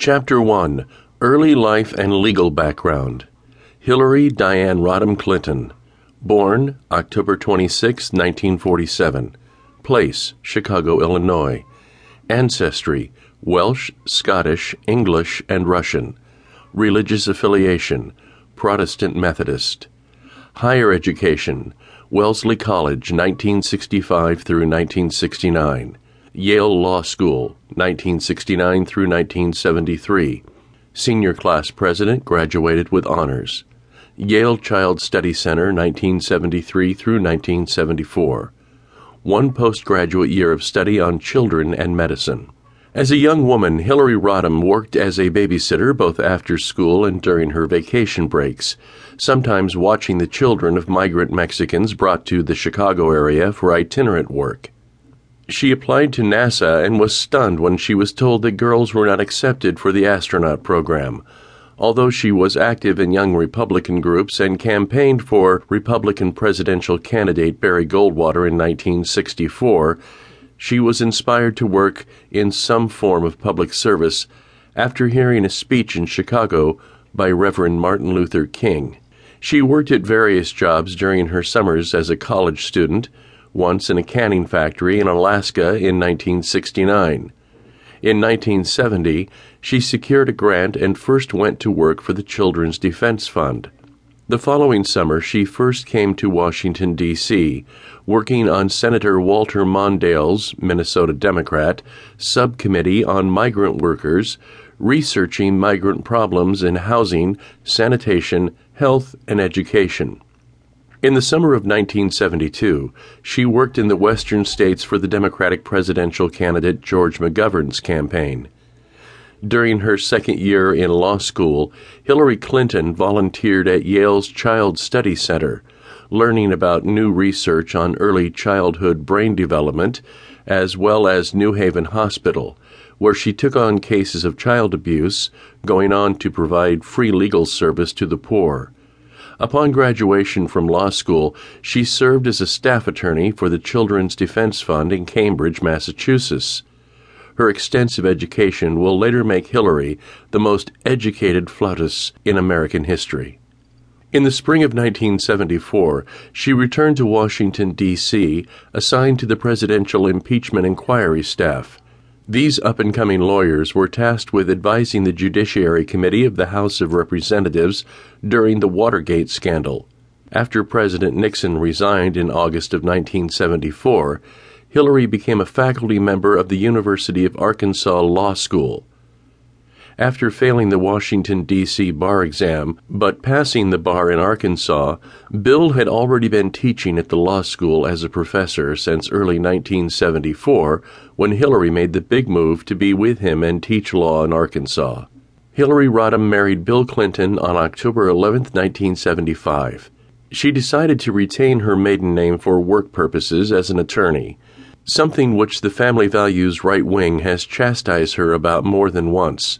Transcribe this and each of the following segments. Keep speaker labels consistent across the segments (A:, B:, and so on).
A: Chapter 1 Early Life and Legal Background Hillary Diane Rodham Clinton. Born October 26, 1947. Place Chicago, Illinois. Ancestry Welsh, Scottish, English, and Russian. Religious affiliation Protestant Methodist. Higher education Wellesley College, 1965 through 1969. Yale Law School, 1969 through 1973. Senior class president, graduated with honors. Yale Child Study Center, 1973 through 1974. One postgraduate year of study on children and medicine. As a young woman, Hillary Rodham worked as a babysitter both after school and during her vacation breaks, sometimes watching the children of migrant Mexicans brought to the Chicago area for itinerant work. She applied to NASA and was stunned when she was told that girls were not accepted for the astronaut program. Although she was active in young Republican groups and campaigned for Republican presidential candidate Barry Goldwater in 1964, she was inspired to work in some form of public service after hearing a speech in Chicago by Reverend Martin Luther King. She worked at various jobs during her summers as a college student once in a canning factory in Alaska in 1969. In 1970, she secured a grant and first went to work for the Children's Defense Fund. The following summer, she first came to Washington, D.C., working on Senator Walter Mondale's, Minnesota Democrat, subcommittee on migrant workers, researching migrant problems in housing, sanitation, health, and education. In the summer of 1972, she worked in the western states for the Democratic presidential candidate George McGovern's campaign. During her second year in law school, Hillary Clinton volunteered at Yale's Child Study Center, learning about new research on early childhood brain development, as well as New Haven Hospital, where she took on cases of child abuse, going on to provide free legal service to the poor. Upon graduation from law school, she served as a staff attorney for the Children's Defense Fund in Cambridge, Massachusetts. Her extensive education will later make Hillary the most educated FLOTUS in American history. In the spring of 1974, she returned to Washington, D.C., assigned to the Presidential Impeachment Inquiry staff. These up and coming lawyers were tasked with advising the Judiciary Committee of the House of Representatives during the Watergate scandal. After President Nixon resigned in August of 1974, Hillary became a faculty member of the University of Arkansas Law School after failing the Washington, D.C. bar exam, but passing the bar in Arkansas, Bill had already been teaching at the law school as a professor since early 1974 when Hillary made the big move to be with him and teach law in Arkansas. Hillary Rodham married Bill Clinton on October 11, 1975. She decided to retain her maiden name for work purposes as an attorney, something which the family values right wing has chastised her about more than once.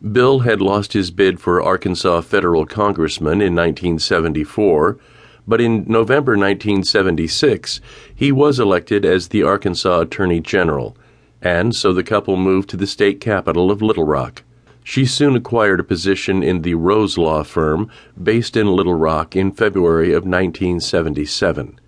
A: Bill had lost his bid for Arkansas federal congressman in 1974, but in November 1976 he was elected as the Arkansas Attorney General, and so the couple moved to the state capital of Little Rock. She soon acquired a position in the Rose Law Firm, based in Little Rock, in February of 1977.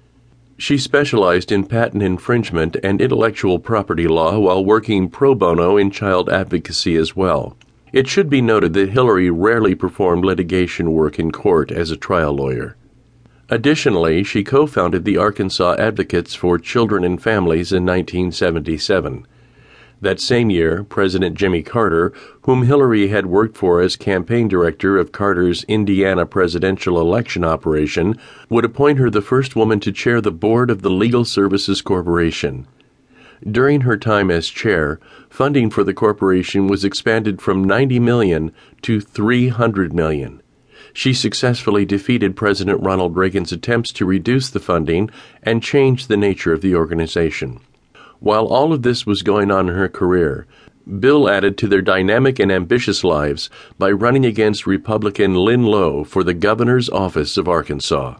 A: She specialized in patent infringement and intellectual property law while working pro bono in child advocacy as well. It should be noted that Hillary rarely performed litigation work in court as a trial lawyer. Additionally, she co founded the Arkansas Advocates for Children and Families in 1977. That same year, President Jimmy Carter, whom Hillary had worked for as campaign director of Carter's Indiana presidential election operation, would appoint her the first woman to chair the board of the Legal Services Corporation. During her time as chair, funding for the corporation was expanded from 90 million to 300 million. She successfully defeated President Ronald Reagan's attempts to reduce the funding and change the nature of the organization. While all of this was going on in her career, Bill added to their dynamic and ambitious lives by running against Republican Lynn Lowe for the governor's office of Arkansas.